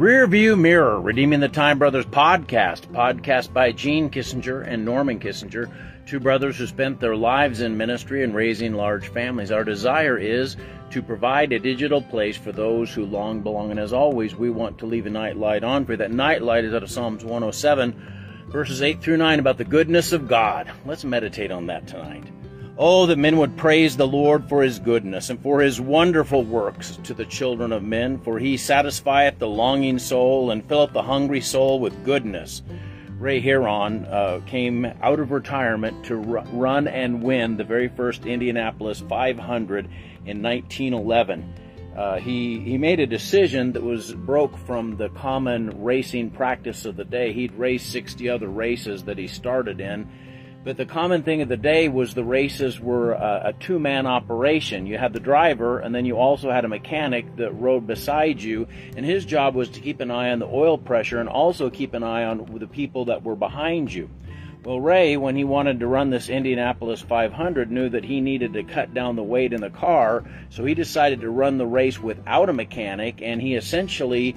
Rear View Mirror, Redeeming the Time Brothers podcast, podcast by Gene Kissinger and Norman Kissinger, two brothers who spent their lives in ministry and raising large families. Our desire is to provide a digital place for those who long belong, and as always, we want to leave a night light on for you. That night light is out of Psalms 107, verses 8 through 9, about the goodness of God. Let's meditate on that tonight. Oh, that men would praise the Lord for his goodness and for his wonderful works to the children of men, for he satisfieth the longing soul and filleth the hungry soul with goodness. Ray Harroun uh, came out of retirement to run and win the very first Indianapolis 500 in 1911. Uh, he he made a decision that was broke from the common racing practice of the day. He'd raced 60 other races that he started in but the common thing of the day was the races were a, a two man operation. You had the driver, and then you also had a mechanic that rode beside you, and his job was to keep an eye on the oil pressure and also keep an eye on the people that were behind you. Well, Ray, when he wanted to run this Indianapolis 500, knew that he needed to cut down the weight in the car, so he decided to run the race without a mechanic, and he essentially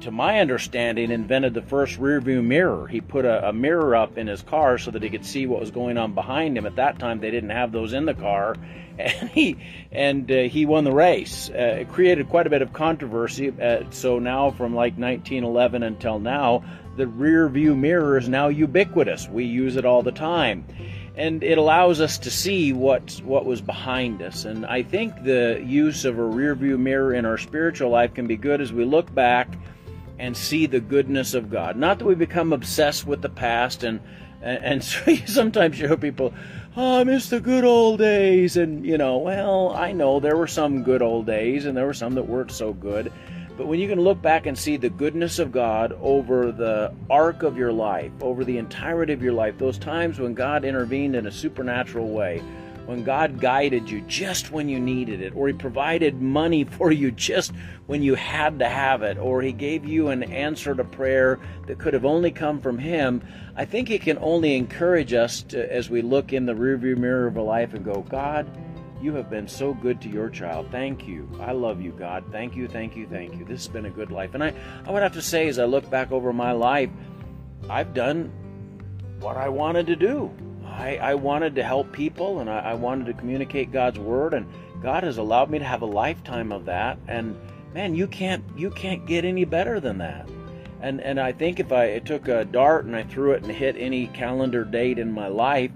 to my understanding, invented the first rear view mirror. He put a, a, mirror up in his car so that he could see what was going on behind him. At that time, they didn't have those in the car, and he and uh, he won the race. Uh, it created quite a bit of controversy. Uh, so now, from like 1911 until now, the rear view mirror is now ubiquitous. We use it all the time. And it allows us to see what what was behind us. And I think the use of a rear view mirror in our spiritual life can be good as we look back and see the goodness of God. Not that we become obsessed with the past and and, so sometimes you hear people, oh, I miss the good old days. And, you know, well, I know there were some good old days and there were some that weren't so good. But when you can look back and see the goodness of God over the arc of your life, over the entirety of your life, those times when God intervened in a supernatural way, when God guided you just when you needed it, or He provided money for you just when you had to have it, or He gave you an answer to prayer that could have only come from Him, I think it can only encourage us to, as we look in the rearview mirror of a life and go, God, you have been so good to your child. Thank you. I love you, God. Thank you, thank you, thank you. This has been a good life. And I, I would have to say, as I look back over my life, I've done what I wanted to do. I, I wanted to help people and I, I wanted to communicate God's word, and God has allowed me to have a lifetime of that. And man, you can't you can't get any better than that. And and I think if I took a dart and I threw it and hit any calendar date in my life,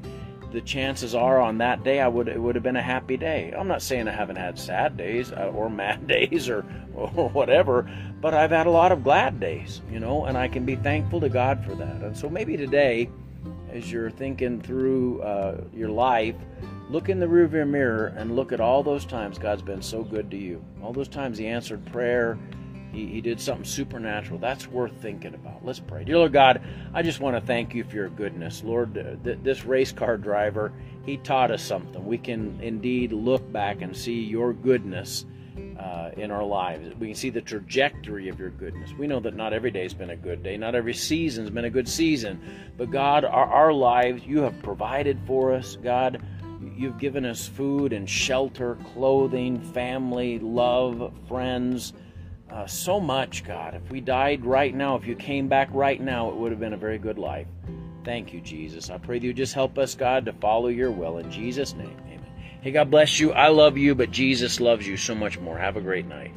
the chances are on that day I would it would have been a happy day. I'm not saying I haven't had sad days uh, or mad days or or whatever, but I've had a lot of glad days, you know, and I can be thankful to God for that. And so maybe today as you're thinking through uh, your life, look in the rearview mirror and look at all those times God's been so good to you. All those times He answered prayer, He, he did something supernatural. That's worth thinking about. Let's pray. Dear Lord God, I just want to thank you for your goodness. Lord, th- this race car driver, he taught us something. We can indeed look back and see your goodness uh, in our lives. We can see the trajectory of your goodness. We know that not every day's been a good day, not every season's been a good season, but God, our, our lives, you have provided for us. God, you've given us food and shelter, clothing, family, love, friends. Uh, so much, God. If we died right now, if you came back right now, it would have been a very good life. Thank you, Jesus. I pray that you just help us, God, to follow your will. In Jesus' name. Hey, God bless you. I love you, but Jesus loves you so much more. Have a great night.